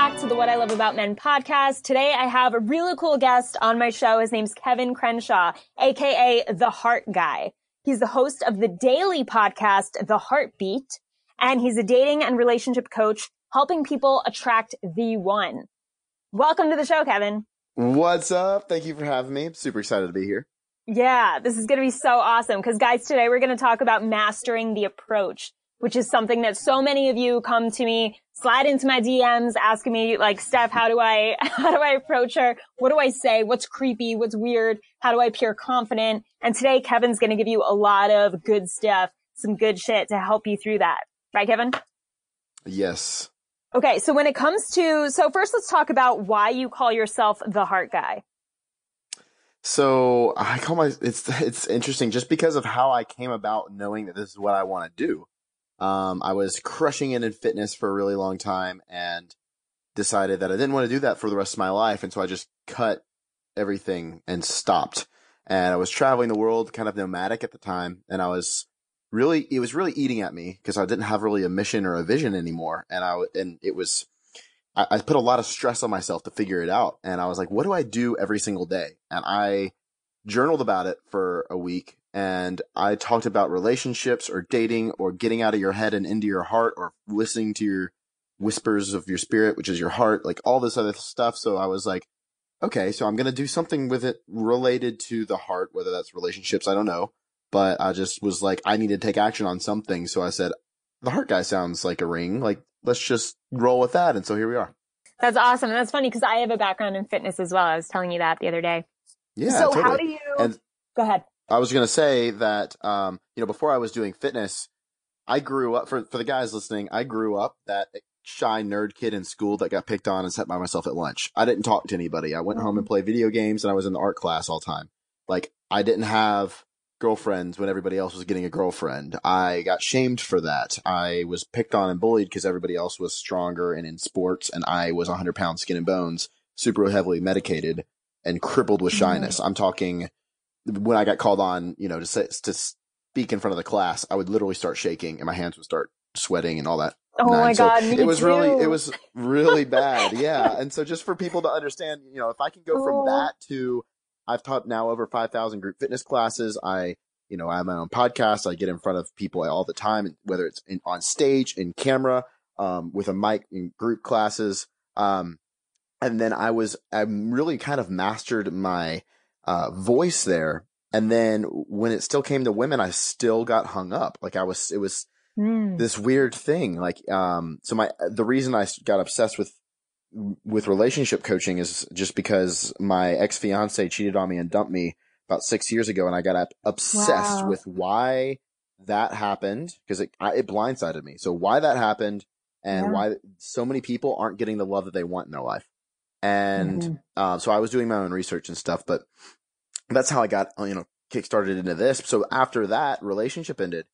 back to the What I Love About Men podcast. Today I have a really cool guest on my show. His name's Kevin Crenshaw, aka The Heart Guy. He's the host of the daily podcast, The Heartbeat, and he's a dating and relationship coach helping people attract the one. Welcome to the show, Kevin. What's up? Thank you for having me. I'm super excited to be here. Yeah, this is going to be so awesome because guys, today we're going to talk about mastering the approach which is something that so many of you come to me, slide into my DMs, asking me like, Steph, how do I, how do I approach her? What do I say? What's creepy? What's weird? How do I appear confident? And today Kevin's going to give you a lot of good stuff, some good shit to help you through that. Right, Kevin? Yes. Okay. So when it comes to, so first let's talk about why you call yourself the heart guy. So I call my, it's, it's interesting just because of how I came about knowing that this is what I want to do. Um, I was crushing it in fitness for a really long time and decided that I didn't want to do that for the rest of my life. And so I just cut everything and stopped. And I was traveling the world kind of nomadic at the time. And I was really, it was really eating at me because I didn't have really a mission or a vision anymore. And I, and it was, I, I put a lot of stress on myself to figure it out. And I was like, what do I do every single day? And I journaled about it for a week and I talked about relationships or dating or getting out of your head and into your heart or listening to your whispers of your spirit, which is your heart, like all this other stuff. So I was like, okay, so I'm going to do something with it related to the heart, whether that's relationships, I don't know. But I just was like, I need to take action on something. So I said, the heart guy sounds like a ring. Like, let's just roll with that. And so here we are. That's awesome. And that's funny because I have a background in fitness as well. I was telling you that the other day. Yeah. So totally. how do you, and, go ahead. I was going to say that, um, you know, before I was doing fitness, I grew up for, for the guys listening. I grew up that shy nerd kid in school that got picked on and sat by myself at lunch. I didn't talk to anybody. I went home and mm-hmm. played video games and I was in the art class all the time. Like I didn't have girlfriends when everybody else was getting a girlfriend. I got shamed for that. I was picked on and bullied because everybody else was stronger and in sports and I was 100 pounds skin and bones, super heavily medicated and crippled with mm-hmm. shyness. I'm talking when I got called on, you know, to say, to speak in front of the class, I would literally start shaking and my hands would start sweating and all that. Oh nine. my so god, it was too. really, it was really bad. Yeah, and so just for people to understand, you know, if I can go from oh. that to, I've taught now over five thousand group fitness classes. I, you know, I have my own podcast. I get in front of people all the time, whether it's in, on stage, in camera, um, with a mic, in group classes. Um, and then I was, I really kind of mastered my uh, voice there. And then when it still came to women, I still got hung up. Like I was, it was mm. this weird thing. Like, um, so my, the reason I got obsessed with, with relationship coaching is just because my ex fiance cheated on me and dumped me about six years ago. And I got obsessed wow. with why that happened because it, it blindsided me. So why that happened and yeah. why so many people aren't getting the love that they want in their life. And mm-hmm. uh, so I was doing my own research and stuff, but that's how I got, you know, kickstarted into this. So after that relationship ended,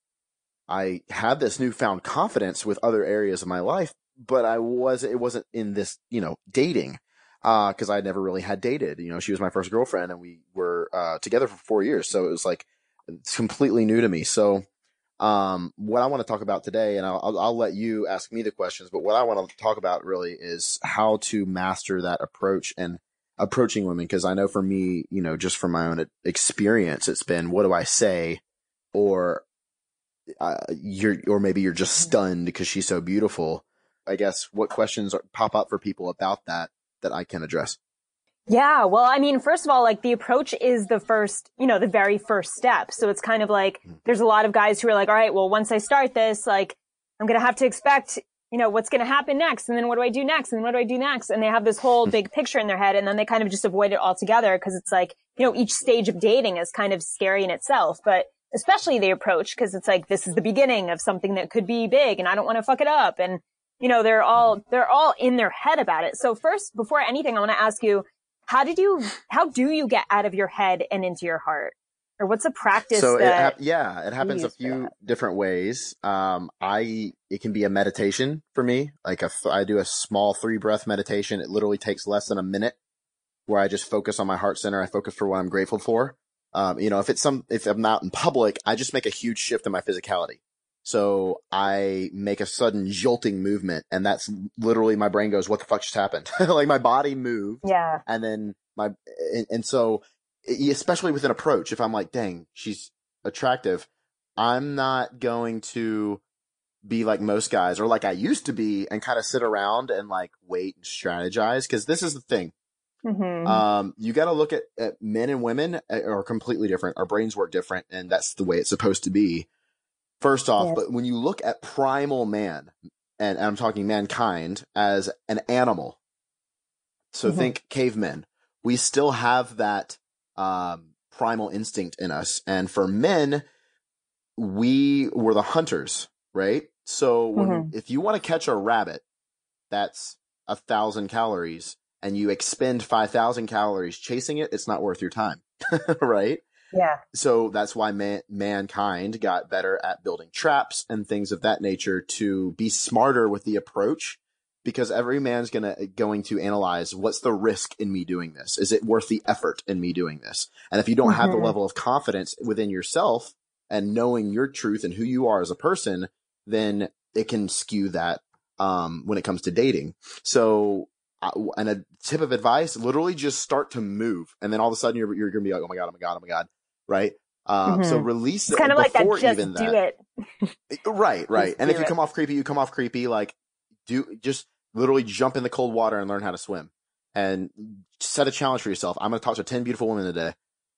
I had this newfound confidence with other areas of my life, but I was, it wasn't in this, you know, dating. Uh, cause I never really had dated, you know, she was my first girlfriend and we were, uh, together for four years. So it was like, it's completely new to me. So, um, what I want to talk about today, and I'll, I'll, I'll let you ask me the questions, but what I want to talk about really is how to master that approach and approaching women. Cause I know for me, you know, just from my own experience, it's been, what do I say? Or, uh, you're, or maybe you're just stunned because she's so beautiful. I guess what questions are, pop up for people about that that I can address? Yeah. Well, I mean, first of all, like the approach is the first, you know, the very first step. So it's kind of like mm-hmm. there's a lot of guys who are like, all right, well, once I start this, like I'm going to have to expect, you know, what's going to happen next. And then what do I do next? And what do I do next? And they have this whole big picture in their head. And then they kind of just avoid it altogether because it's like, you know, each stage of dating is kind of scary in itself, but especially the approach because it's like, this is the beginning of something that could be big and I don't want to fuck it up. And, you know, they're all, they're all in their head about it. So first, before anything, I want to ask you, how did you, how do you get out of your head and into your heart? Or what's a practice? So it ha- yeah, it happens a few different ways. Um, I, it can be a meditation for me. Like a, I do a small three breath meditation. It literally takes less than a minute where I just focus on my heart center. I focus for what I'm grateful for. Um, you know, if it's some, if I'm out in public, I just make a huge shift in my physicality. So I make a sudden jolting movement and that's literally my brain goes, what the fuck just happened? like my body moved. Yeah. And then my, and, and so especially with an approach, if I'm like, dang, she's attractive, I'm not going to be like most guys or like I used to be and kind of sit around and like wait and strategize. Cause this is the thing. Mm-hmm. Um, you got to look at, at men and women uh, are completely different. Our brains work different and that's the way it's supposed to be. First off, Yes. but when you look at primal man, and I'm talking mankind as an animal, so Mhm. think cavemen, we still have that um, primal instinct in us. And for men, we were the hunters, right? So when, Mhm. if you want to catch a rabbit, that's a thousand calories, and you expend five thousand calories chasing it, it's not worth your time, right? Yeah. so that's why man- mankind got better at building traps and things of that nature to be smarter with the approach because every man's gonna going to analyze what's the risk in me doing this is it worth the effort in me doing this and if you don't have the Mhm. level of confidence within yourself and knowing your truth and who you are as a person then it can skew that um, when it comes to dating so and a tip of advice literally just start to move and then all of a sudden you're, you're gonna be like oh my god oh my god oh my god right um, so release It's kind of like that. Just even do that it. right right Just and if you it. come off creepy you come off creepy like do just literally jump in the cold water and learn how to swim and set a challenge for yourself i'm going to talk to 10 beautiful women today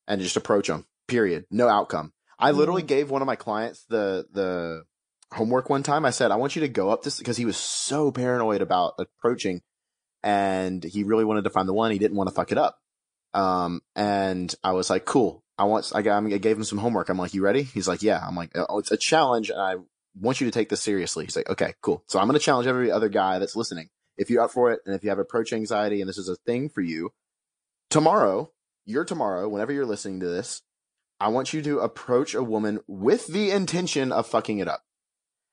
and just approach them period no outcome i literally Mhm. gave one of my clients the the homework one time i said i want you to go up this because he was so paranoid about approaching and he really wanted to find the one he didn't want to fuck it up um and i was like cool i want i, got, I gave him some homework. I'm like you ready? He's like yeah. I'm like oh it's a challenge and i want you to take this seriously. He's like okay cool. So i'm going to challenge every other guy that's listening. If you're up for it and if you have approach anxiety and this is a thing for you tomorrow your tomorrow whenever you're listening to this i want you to approach a woman with the intention of fucking it up.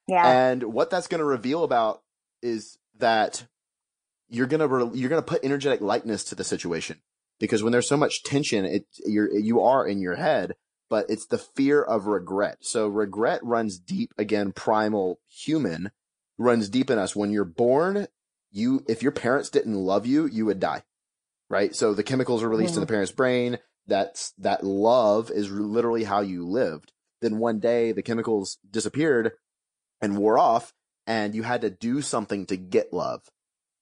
Yeah. and what that's going to reveal about is that you're going to re- you're going to put energetic lightness to the situation because when there's so much tension, it you're you are in your head, but it's the fear of regret. So regret runs deep again, primal human runs deep in us. When you're born, you if your parents didn't love you, you would die, right? So the chemicals are released in the parent's brain. That's that love is literally how you lived. Then one day the chemicals disappeared and wore off and you had to do something to get love.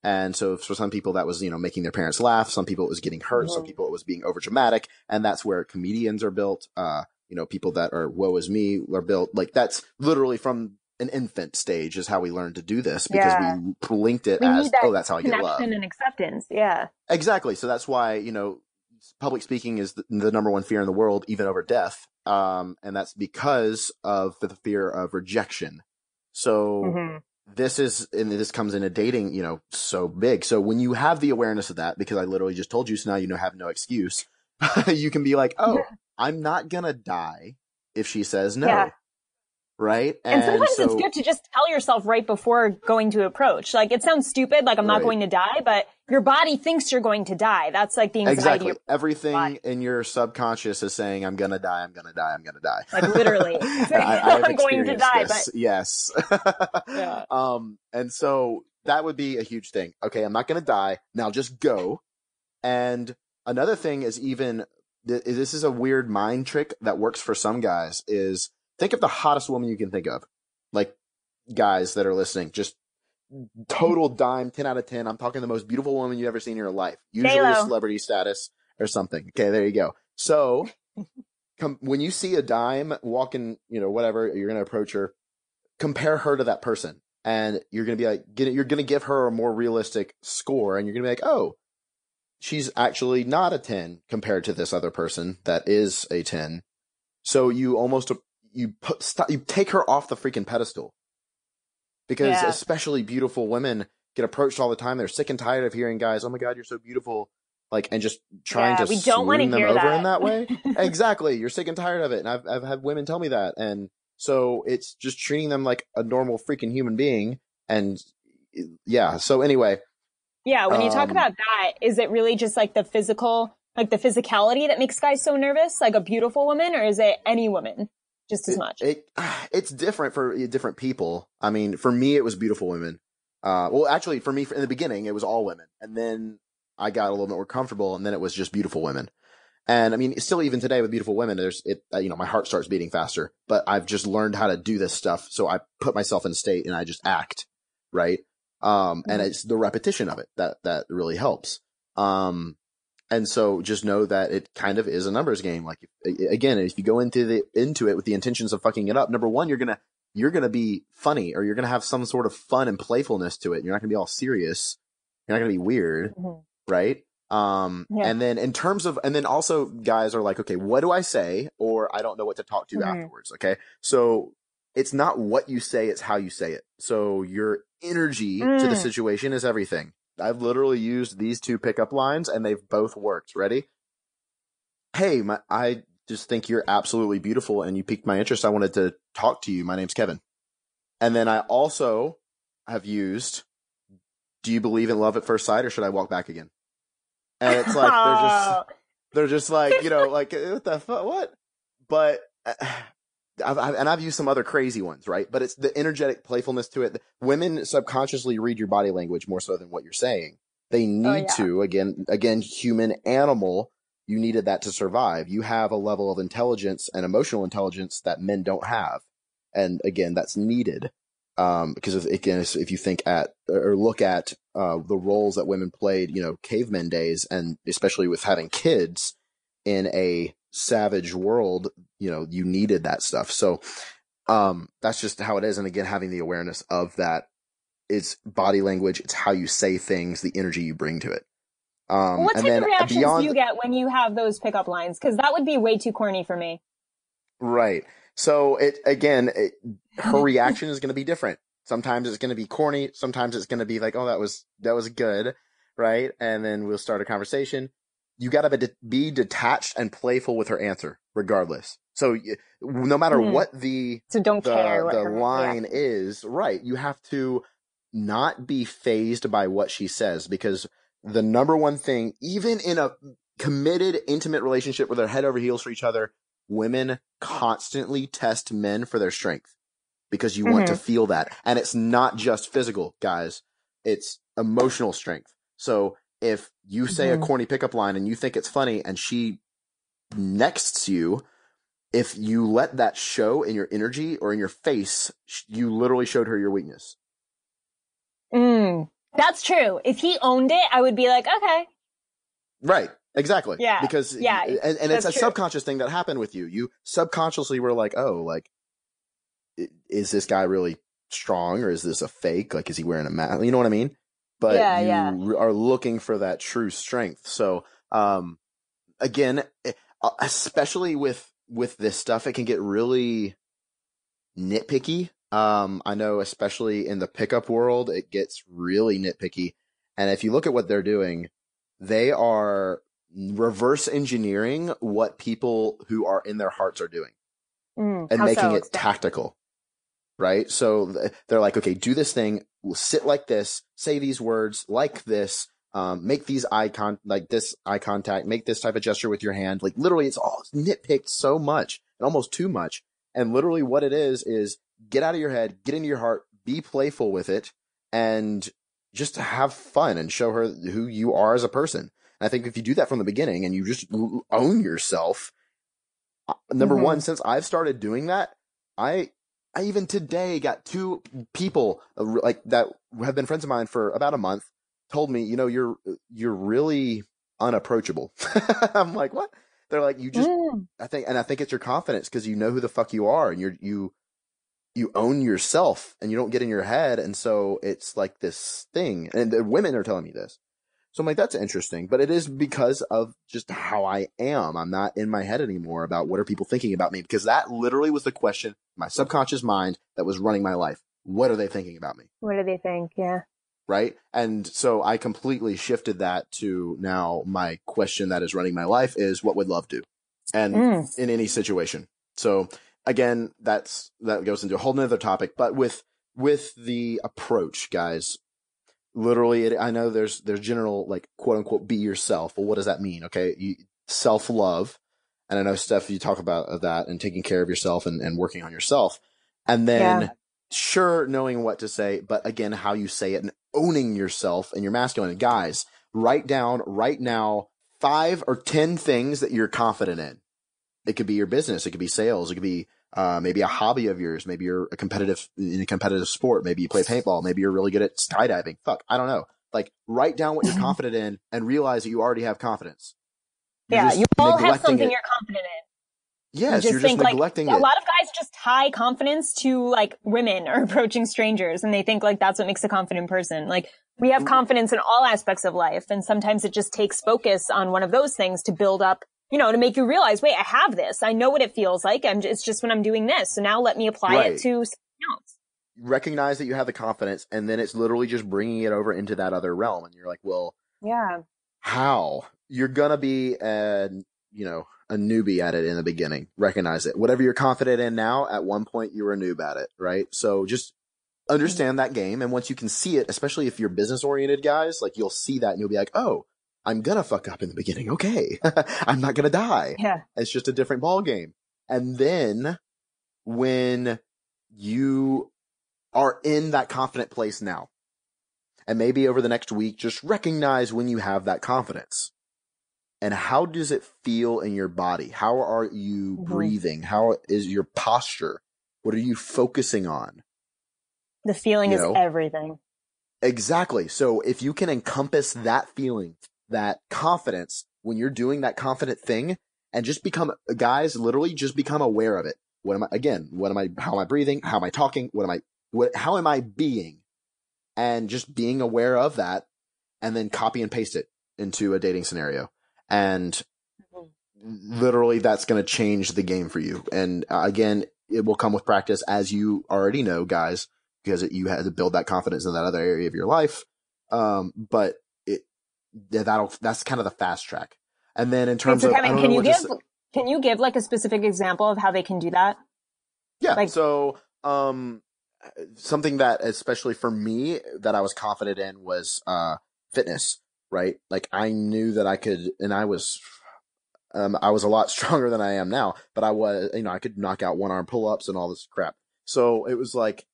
And so for some people that was, you know, making their parents laugh. Some people it was getting hurt. Some Mhm. people it was being over dramatic. And that's where comedians are built. Uh, you know, people that are woe is me are built. Like that's literally from an infant stage is how we learned to do this because Yeah. we linked it We as, that oh, that's how I get love. And acceptance. Yeah. Exactly. So that's why, you know, public speaking is the, the number one fear in the world, even over death. Um, and that's because of the fear of rejection. So Mhm. This is, and this comes into dating, you know, so big. So when you have the awareness of that, because I literally just told you, so now you know, have no excuse, you can be like, oh, I'm not to die if she says no. Yeah. Right. And, sometimes so, it's good to just tell yourself right before going to approach. Like it sounds stupid, like I'm not Right. going to die, but your body thinks you're going to die. That's like the anxiety. Exactly. Everything body. in your subconscious is saying, I'm going to die. I'm going to die. I'm going to die. Like literally. I, I'm going to die, this. Yes. Yeah. Um, and so that would be a huge thing. Okay. I'm not going to die. Now just go. And another thing is even, th- this is a weird mind trick that works for some guys is think of the hottest woman you can think of. Like guys that are listening, just total dime, 10 out of 10. I'm talking the most beautiful woman you've ever seen in your life. Usually a J-Lo. celebrity status or something. Okay. There you go. So come, when you see a dime walking, you know, whatever, you're going to approach her, compare her to that person. And you're going to be like, get, you're going to give her a more realistic score. And you're going to be like, oh, she's actually not a 10 compared to this other person that is a 10. So you almost, you put, stop, you take her off the freaking pedestal because Yeah. especially beautiful women get approached all the time. They're sick and tired of hearing guys, oh my God, you're so beautiful. Like, and just trying Yeah, to we don't swoon them over that. in that way. exactly. You're sick and tired of it. And I've, I've had women tell me that. And so it's just treating them like a normal freaking human being. And yeah. So anyway, Yeah, when you talk Um, about that, is it really just like the physical, like the physicality that makes guys so nervous, like a beautiful woman, or is it any woman? Just as it, much. It, it's different for different people. I mean, for me, it was beautiful women. Uh, well, actually, for me, in the beginning, it was all women, and then I got a little bit more comfortable, and then it was just beautiful women. And I mean, still even today with beautiful women, there's it, uh, you know, my heart starts beating faster, but I've just learned how to do this stuff. So I put myself in state and I just act, right? Um, and Mhm. it's the repetition of it that, that really helps. Um, and so just know that it kind of is a numbers game. Like if, again, if you go into the, into it with the intentions of fucking it up, number one, you're going to, you're going to be funny or you're going to have some sort of fun and playfulness to it. You're not going to be all serious. You're not going to be weird Mhm. right? Um, Yeah. and then in terms of, and then also guys are like, okay, what do I say? Or I don't know what to talk to Mhm. afterwards. Okay. So it's not what you say, it's how you say it. So your energy to the Mm. situation is everything. I've literally used these two pickup lines and they've both worked. Ready? Hey, my, I just think you're absolutely beautiful and you piqued my interest. I wanted to talk to you. My name's Kevin. And then I also have used, do you believe in love at first sight or should I walk back again? And it's like, they're just, they're just like, you know, like, what the fuck, what? But, uh, I've, I've, and I've used some other crazy ones, right? But it's the energetic playfulness to it. Women subconsciously read your body language more so than what you're saying. They need Oh, yeah. to, again, again, human animal, you needed that to survive. You have a level of intelligence and emotional intelligence that men don't have. And again, that's needed. Um, because if, again, if you think at or look at, uh, the roles that women played, you know, cavemen days, and especially with having kids in a savage world, you know, you needed that stuff. So, um, that's just how it is. And again, having the awareness of that, it's body language. It's how you say things, the energy you bring to it. Um, what and type then of reactions beyond, do you get when you have those pickup lines? Because that would be way too corny for me. Right. So it again, it, her reaction is going to be different. Sometimes it's going to be corny. Sometimes it's going to be like, "Oh, that was that was good," right? And then we'll start a conversation. You got to be, detached and playful with her answer, regardless. So no matter Hmm. what the So don't the care what the her line reaction is, right? You have to not be phased by what she says because the number one thing, even in a committed, intimate relationship where they're head over heels for each other, women constantly test men for their strength because you want to feel that. And it's not just physical, guys. It's emotional strength. So if you say Mhm. a corny pickup line and you think it's funny and she nexts you, if you let that show in your energy or in your face, you literally showed her your weakness. Mm, that's true. If he owned it, I would be like, okay. Right. Exactly. Yeah. Because Yeah. and, and it's a true. subconscious thing that happened with you. You subconsciously were like, oh, like, is this guy really strong or is this a fake? Like, is he wearing a mask? You know what I mean? But Yeah, you yeah. are looking for that true strength. So, um, again, eh, especially with, with this stuff, it can get really nitpicky. Um, I know especially in the pickup world, it gets really nitpicky. And if you look at what they're doing, they are reverse engineering what people who are in their hearts are doing Mm, and making so? it tactical. Right. So they're like, okay, do this thing. We'll sit like this, say these words like this, um, make these eye con, like this eye contact, make this type of gesture with your hand. Like literally it's all nitpicked so much and almost too much. And literally what it is, is get out of your head, get into your heart, be playful with it and just have fun and show her who you are as a person. And I think if you do that from the beginning and you just own yourself, uh, number Mhm. one, since I've started doing that, I, I even today got two people uh, like that have been friends of mine for about a month told me, you know, you're, you're really unapproachable. I'm like, what? They're like, you just, Mm, I think, and I think it's your confidence because you know who the fuck you are and you're, you, you own yourself and you don't get in your head. And so it's like this thing and the women are telling me this. So I'm like, that's interesting, but it is because of just how I am. I'm not in my head anymore about what are people thinking about me because that literally was the question, my subconscious mind that was running my life. What are they thinking about me? what do they think? Yeah. Right. And so I completely shifted that to now my question that is running my life is what would love do? And Mm, in any situation. So again, that's, that goes into a whole nother topic, but with, with the approach, guys, literally, it, I know there's, there's general, like, quote unquote, be yourself. Well, what does that mean? Okay. You, self love. And I know Steph, you talk about uh, that and taking care of yourself and, and working on yourself. And then Yeah. sure knowing what to say, but again, how you say it and owning yourself and your masculine. Guys, write down right now five or 10 things that you're confident in. It could be your business. It could be sales. It could be, uh, maybe a hobby of yours. Maybe you're a competitive in a competitive sport. Maybe you play paintball. Maybe you're really good at skydiving. Fuck. I don't know. Like write down what you're confident in and realize that you already have confidence. You're yeah, you all have something it. you're confident in. Yes, you you're just just think like neglecting a lot of guys just tie confidence to like women or approaching strangers and they think like that's what makes a confident person. Like we have confidence in all aspects of life and sometimes it just takes focus on one of those things to build up, you know, to make you realize, wait, I have this. I know what it feels like. I'm it's just when I'm doing this. So now let me apply Right. it to something else. recognize that you have the confidence and then it's literally just bringing it over into that other realm and you're like well Yeah. how you're gonna be a you know a newbie at it in the beginning recognize it whatever you're confident in now at one point you were a noob at it right so just mm-hmm. understand that game and once you can see it especially if you're business oriented guys like you'll see that and you'll be like oh i'm gonna fuck up in the beginning okay i'm not gonna die Yeah. it's just a different ball game. And then when you are in that confident place now, and maybe over the next week, just recognize when you have that confidence. And how does it feel in your body? How are you Mhm. breathing? How is your posture? What are you focusing on? The feeling You is know? everything. Exactly. So if you can encompass that feeling, that confidence when you're doing that confident thing and just become guys, literally just become aware of it. What am I, again, what am I, how am I breathing? How am I talking? What am I, what, how am I being? And just being aware of that and then copy and paste it into a dating scenario. And Mhm. literally that's going to change the game for you. And uh, again, it will come with practice as you already know, guys, because it, you had to build that confidence in that other area of your life. Um, but that'll, that's kind of the fast track. And then in terms so of, Kevin, can know you give say- can you give like a specific example of how they can do that? Yeah. Like- so, um, something that especially for me that I was confident in was, uh, fitness, right? Like I knew that I could, and I was, um, I was a lot stronger than I am now, but I was, you know, I could knock out one arm pull ups and all this crap. So it was like,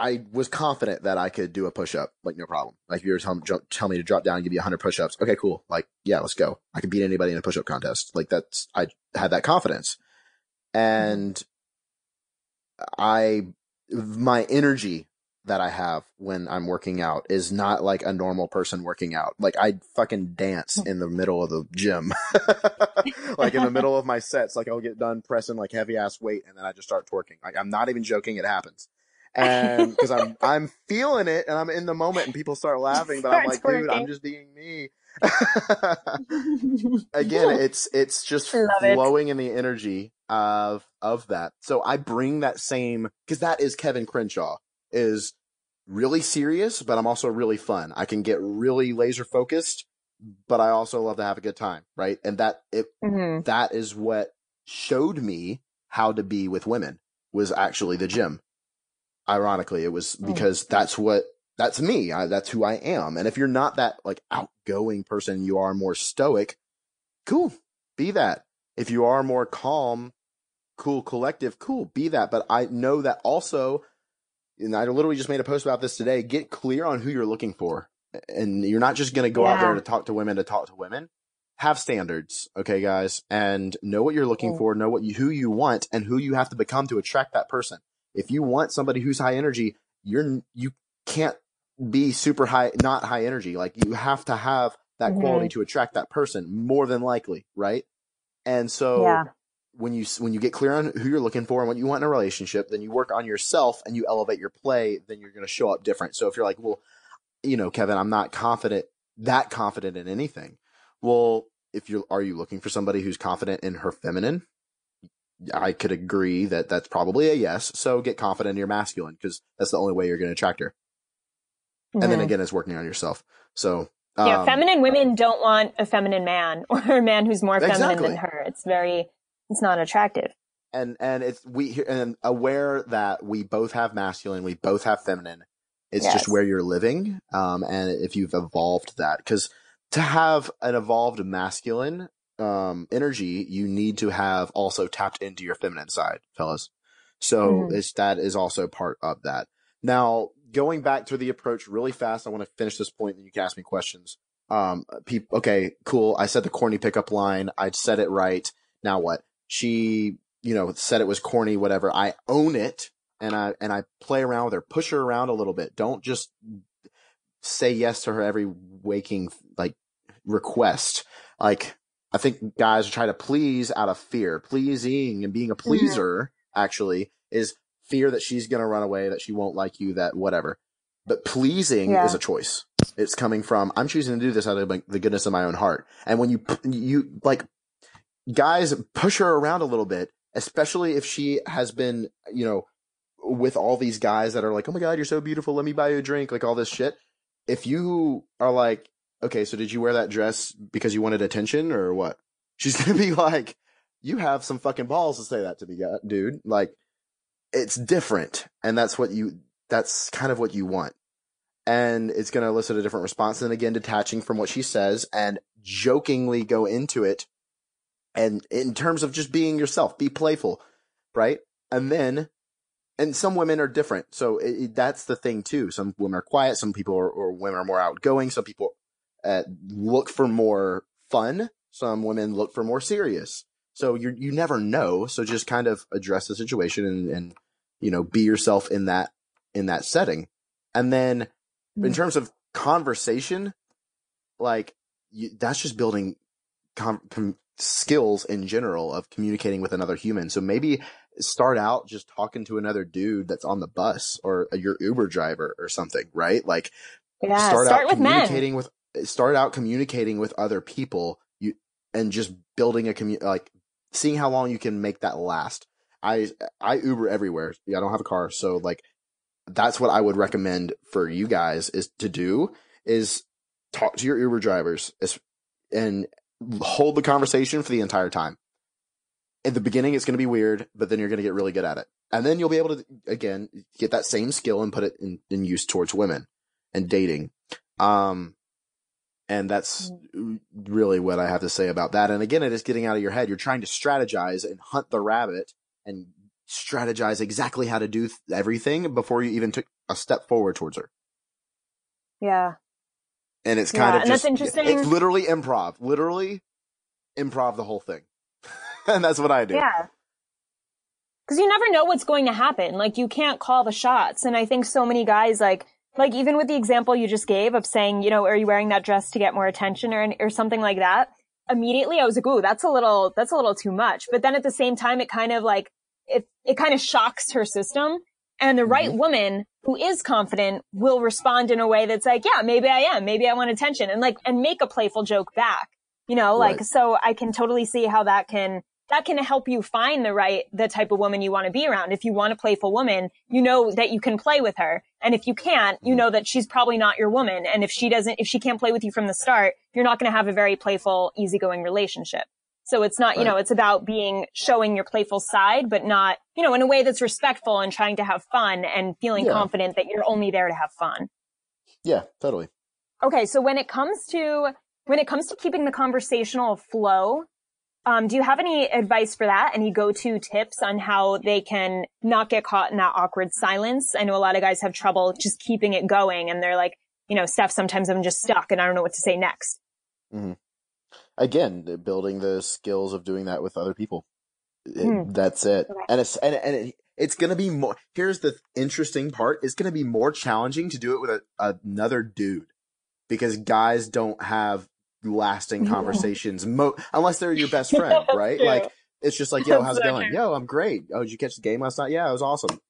I was confident that I could do a push up, like no problem. Like if you were telling tell, tell me to drop down and give you 100 push ups, okay, cool. Like, yeah, let's go. I can beat anybody in a push up contest. Like that's, I had that confidence. And I, my energy that I have when I'm working out is not like a normal person working out. Like I fucking dance oh. in the middle of the gym. like in the middle of my sets, like I'll get done pressing like heavy ass weight and then I just start twerking. Like I'm not even joking. It happens. And cause I'm, I'm feeling it and I'm in the moment and people start laughing, but I'm like, dude, I'm just being me. Again, it's, it's just Love it. flowing in the energy of, of that. So I bring that same, cause that is Kevin Crenshaw is really serious, but I'm also really fun. I can get really laser focused, but I also love to have a good time. Right. And that, it, Mhm. that is what showed me how to be with women was actually the gym. Ironically, it was Mm. because that's what that's me. I, that's who I am. And if you're not that like outgoing person, you are more stoic. Cool, be that. If you are more calm, cool, collective, cool, be that. But I know that also, and I literally just made a post about this today. Get clear on who you're looking for, and you're not just going to go out there to talk to women to talk to women have standards, okay, guys, and know what you're looking Mm. for, know what you, who you want, and who you have to become to attract that person. If you want somebody who's high energy, you're you can't be super high, not high energy. Like you have to have that Mhm. quality to attract that person more than likely, right? And so Yeah. when you when you get clear on who you're looking for and what you want in a relationship, then you work on yourself and you elevate your play. Then you're going to show up different. So if you're like, well, you know, Kevin, I'm not confident that confident in anything. Well, if you're are you looking for somebody who's confident in her feminine? I could agree that that's probably a yes. So get confident in your masculine because that's the only way you're going to attract her. And then again, it's working on yourself. So yeah, um, feminine women don't want a feminine man or a man who's more feminine Exactly. than her. It's very, it's not attractive. and and it's we and aware that we both have masculine, we both have feminine. It's Yes. just where you're living, um, and if you've evolved that, because to have an evolved masculine, um, energy, you need to have also tapped into your feminine side, fellas. So Mhm. it's, that is also part of that. Now, going back to the approach really fast, I want to finish this point and you can ask me questions. Um, okay, cool. I said the corny pickup line. I said it right. Now what? She, you know, said it was corny, whatever. I own it and I, and I play around with her, push her around a little bit. Don't just say yes to her every waking, like, request. Like, I think guys try to please out of fear. Pleasing and being a pleaser actually is fear that she's going to run away, that she won't like you, that whatever. But pleasing Yeah. is a choice. It's coming from, I'm choosing to do this out of the goodness of my own heart. And when you, you like, guys push her around a little bit, especially if she has been, you know, with all these guys that are like, oh my God, you're so beautiful. Let me buy you a drink. Like all this shit. If you are like, okay, so did you wear that dress because you wanted attention or what? She's going to be like, you have some fucking balls to say that to me, dude. Like, it's different. And that's what you, that's kind of what you want. And it's going to elicit a different response. And again, detaching from what she says and jokingly go into it. And in terms of just being yourself, be playful, right? And then, and some women are different. So it, it- that's the thing too. Some women are quiet. Some people are, or women are more outgoing. Some people uh, look for more fun. Some women look for more serious. So you you never know. So just kind of address the situation and, and you know be yourself in that in that setting. And then in Mm. terms of conversation, like you, that's just building com- com- skills in general of communicating with another human. So maybe start out just talking to another dude that's on the bus or your Uber driver or something, right? Like Yeah. start, Start, out with men. communicating with start out communicating with other people you and just building a commu like seeing how long you can make that last. I i uber everywhere. Yeah, i don't have a car so like that's what i would recommend for you guys is to do is talk to your uber drivers and hold the conversation for the entire time. In the beginning it's going to be weird but then you're going to get really good at it. And then you'll be able to again get that same skill and put it in, in use towards women and dating. Um and that's mm-hmm. really what I have to say about that. And again, it is getting out of your head. You're trying to strategize and hunt the rabbit and strategize exactly how to do th- everything before you even took a step forward towards her. Yeah. And it's Yeah, kind of and just, that's interesting. it's literally improv, literally improv the whole thing. and that's what I do. Yeah. Cause you never know what's going to happen. Like you can't call the shots. And I think so many guys like, like even with the example you just gave of saying, you know, are you wearing that dress to get more attention or, or something like that? Immediately I was like, ooh, that's a little, that's a little too much. But then at the same time, it kind of like, it, it kind of shocks her system. And the right mm-hmm. woman who is confident will respond in a way that's like, yeah, maybe I am. Maybe I want attention and like, and make a playful joke back. You know, like, Right. so I can totally see how that can, that can help you find the right, the type of woman you want to be around. If you want a playful woman, you know that you can play with her. And if you can't, you know that she's probably not your woman. And if she doesn't, if she can't play with you from the start, you're not going to have a very playful, easygoing relationship. So it's not, you know, it's about being, showing your playful side, but not, you know, in a way that's respectful and trying to have fun and feeling Yeah. confident that you're only there to have fun. Yeah, totally. Okay, so when it comes to when it comes to keeping the conversational flow, um, do you have any advice for that? Any go-to tips on how they can not get caught in that awkward silence? I know a lot of guys have trouble just keeping it going, and they're like, you know, Steph, sometimes I'm just stuck and I don't know what to say next. Again, building the skills of doing that with other people. It- Hmm. That's it. Okay. And it's, and, and it, it's going to be more, here's the interesting part. It's going to be more challenging to do it with a, another dude because guys don't have lasting conversations mo- unless they're your best friend, right? true. Like it's just like, yo, how's it going? Yo, I'm great. Oh, did you catch the game last night? Yeah, it was awesome.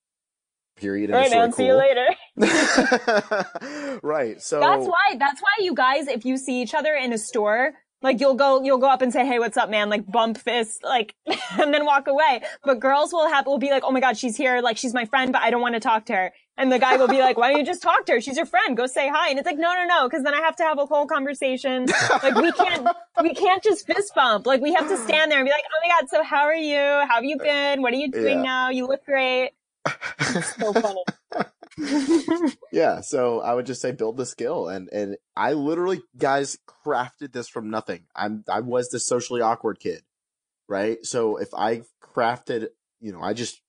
Period. Right, man. See you later. Right. So That's why. That's why you guys, if you see each other in a store, like you'll go, you'll go up and say, "Hey, what's up, man?" Like bump fist, like, and then walk away. But girls will have will be like, "Oh my god, she's here. Like she's my friend, but I don't want to talk to her." And the guy will be like, "Why don't you just talk to her? She's your friend. Go say hi." And it's like, "No, no, no," because then I have to have a whole conversation. Like we can't, we can't just fist bump. Like we have to stand there and be like, "Oh my god, so how are you? How have you been? What are you doing Yeah. now? You look great." so funny. yeah, so I would just say build the skill and and I literally guys crafted this from nothing. I'm I was the socially awkward kid, right? So if I crafted, you know, I just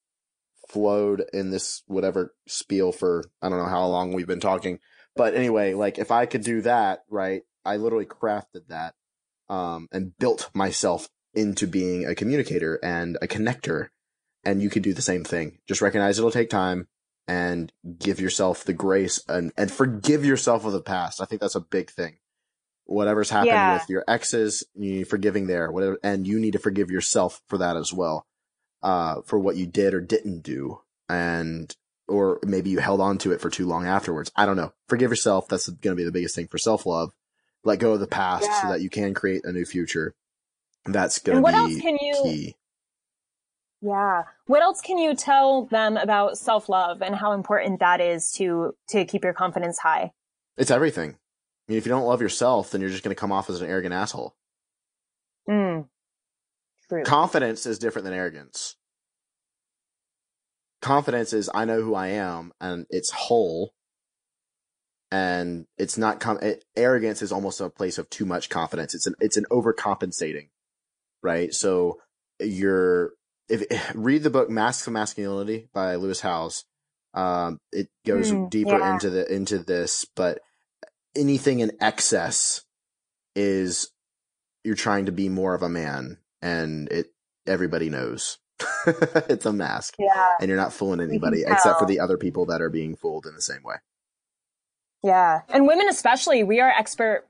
flowed in this whatever spiel for I don't know how long we've been talking. But anyway, like if I could do that, right? I literally crafted that um and built myself into being a communicator and a connector. And you could do the same thing. Just recognize it'll take time and give yourself the grace and, and forgive yourself of the past. I think that's a big thing. Whatever's happened Yeah. with your exes, you need forgiving there, whatever, and you need to forgive yourself for that as well, uh, for what you did or didn't do. And, or maybe you held on to it for too long afterwards. I don't know. Forgive yourself. That's going to be the biggest thing for self love. Let go of the past Yeah. so that you can create a new future. That's going to what else be can you- key. Yeah. What else can you tell them about self-love and how important that is to to keep your confidence high? It's everything. I mean, if you don't love yourself, then you're just going to come off as an arrogant asshole. Mm. True. confidence is different than arrogance. Confidence is I know who I am and it's whole. And it's not com- it, arrogance is almost a place of too much confidence. It's an it's an overcompensating, right? So you're if read the book Masks of Masculinity by Lewis Howes. Um, it goes Hmm, deeper yeah. into the into this, but anything in excess is you're trying to be more of a man and it everybody knows it's a mask yeah. and you're not fooling anybody except for the other people that are being fooled in the same way Yeah. And women especially, we are expert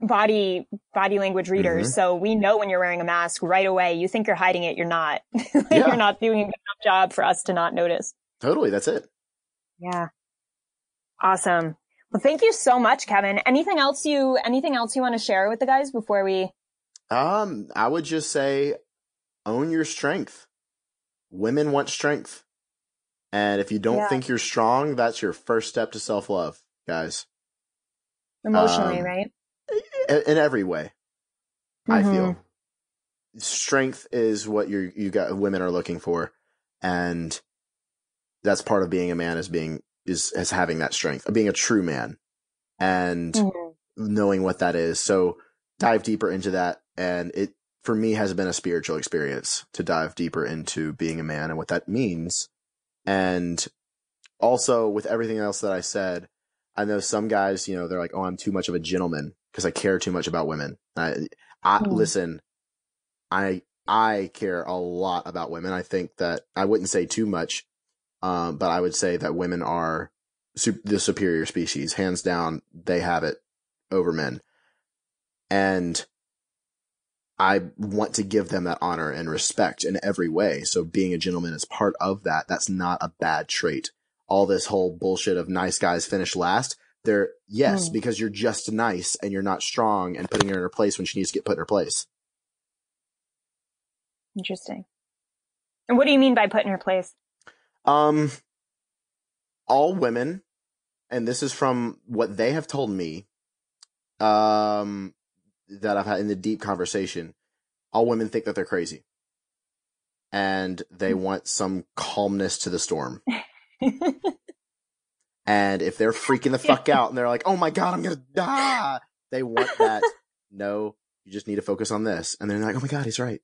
body body language readers. Mm-hmm. So we know when you're wearing a mask right away. You think you're hiding it, you're not. Yeah. you're not doing a good enough job for us to not notice. totally that's it Yeah. Awesome. Well, thank you so much, Kevin. Anything else you anything else you want to share with the guys before we um i would just say own your strength women want strength and if you don't Yeah. think you're strong that's your first step to self-love guys emotionally, Um, right? in, every way i Mhm. feel strength is what you you got women are looking for and that's part of being a man is being is is having that strength being a true man and Mhm. knowing what that is so dive deeper into that and it for me has been a spiritual experience to dive deeper into being a man and what that means. And also with everything else that i said i know some guys you know they're like oh i'm too much of a gentleman because i care too much about women. I, I Hmm. listen i i care a lot about women. I think that i wouldn't say too much um, but i would say that women are su- the superior species. Hands down they have it over men. And I want to give them that honor and respect in every way. So being a gentleman is part of that. That's not a bad trait. All this whole bullshit of nice guys finish last. They're yes, Hmm. because you're just nice and you're not strong and putting her in her place when she needs to get put in her place. Interesting. And what do you mean by put in her place? Um, all women, and this is from what they have told me, um, that I've had in the deep conversation. All women think that they're crazy, and they mm. want some calmness to the storm. And if they're freaking the fuck out and they're like, "Oh my god, I'm gonna die," they want that. no, you just need to focus on this, and they're like, "Oh my god, he's right.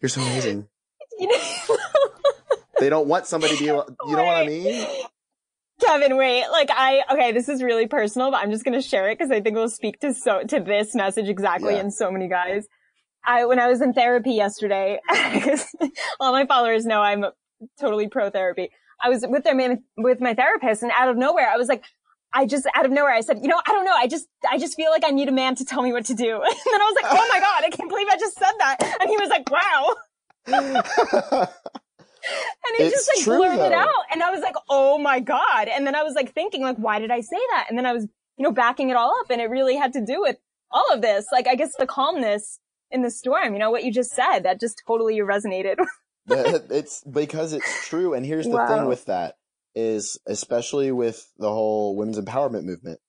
You're so amazing." They don't want somebody to be. You know what I mean? Kevin, wait, like I, okay, this is really personal, but I'm just to share it because I think it will speak to so, to this message exactly Yeah. and so many guys. I, when I was in therapy yesterday, because all my followers know I'm totally pro therapy. I was with their man, with my therapist and out of nowhere, I was like, I just, out of nowhere, I said, you know, I don't know. I just, I just feel like I need a man to tell me what to do. And then I was like, oh my God, I can't believe I just said that. And he was like, wow. And he It's just like true, blurted though. out. And I was like, oh my God. And then I was like thinking like, why did I say that? And then I was, you know, backing it all up and it really had to do with all of this. Like, I guess the calmness in the storm, you know, what you just said, that just totally resonated. It's because it's true. And here's the thing with that is especially with the whole women's empowerment movement.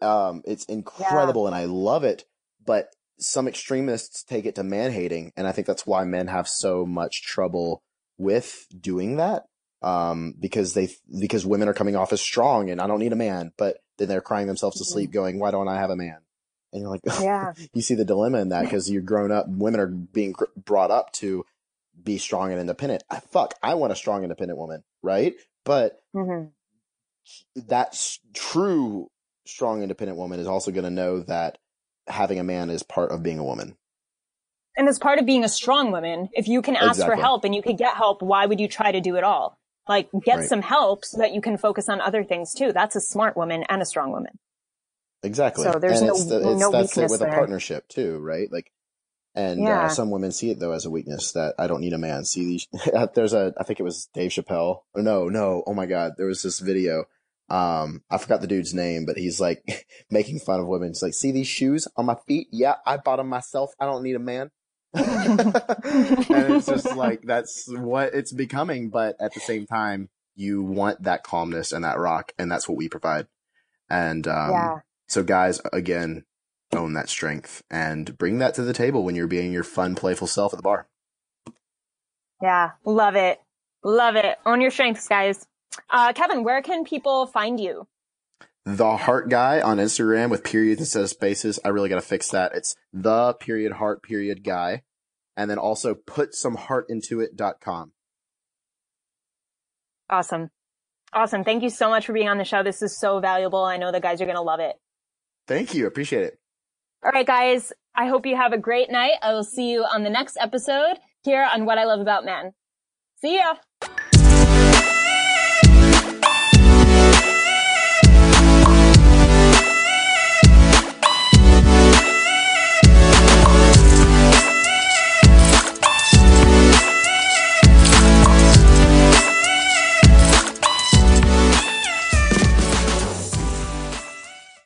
Um, it's incredible and I love it, but some extremists take it to man hating. And I think that's why men have so much trouble with doing that. Um, because they, because women are coming off as strong and I don't need a man, but then they're crying themselves to sleep going, why don't I have a man? And you're like, Yeah. you see the dilemma in that because you're grown up, women are being gr- brought up to be strong and independent. I, fuck, I want a strong, independent woman, right? But hmm that true strong independent woman is also going to know that having a man is part of being a woman And as part of being a strong woman, if you can ask for help and you can get help, why would you try to do it all? Like get Right. some help so that you can focus on other things too. That's a smart woman and a strong woman. exactly. So there's and no- it's, the, no it's that's it with there. a partnership too right? Like and Yeah. uh, some women see it though as a weakness that i don't need a man. See these there's a i think it was dave chappelle. Or no no. Oh my god. There was this video. Um i forgot the dude's name but he's like making fun of women. He's like see these shoes on my feet? Yeah i bought them myself. I don't need a man and it's just like that's what it's becoming but at the same time you want that calmness and that rock and that's what we provide and um yeah. so guys again own that strength and bring that to the table when you're being your fun playful self at the bar Yeah. Love it. Love it. Own your strengths, guys. Uh, Kevin, where can people find you? The heart guy on instagram with periods instead of spaces i really got to fix that it's the period heart period guy and then also put some heart into it.com Awesome. Awesome. Thank you so much for being on the show. This is so valuable. I know the guys are going to love it. thank you appreciate it All right, guys. I hope you have a great night. I will see you on the next episode here on What I Love About Men. See ya.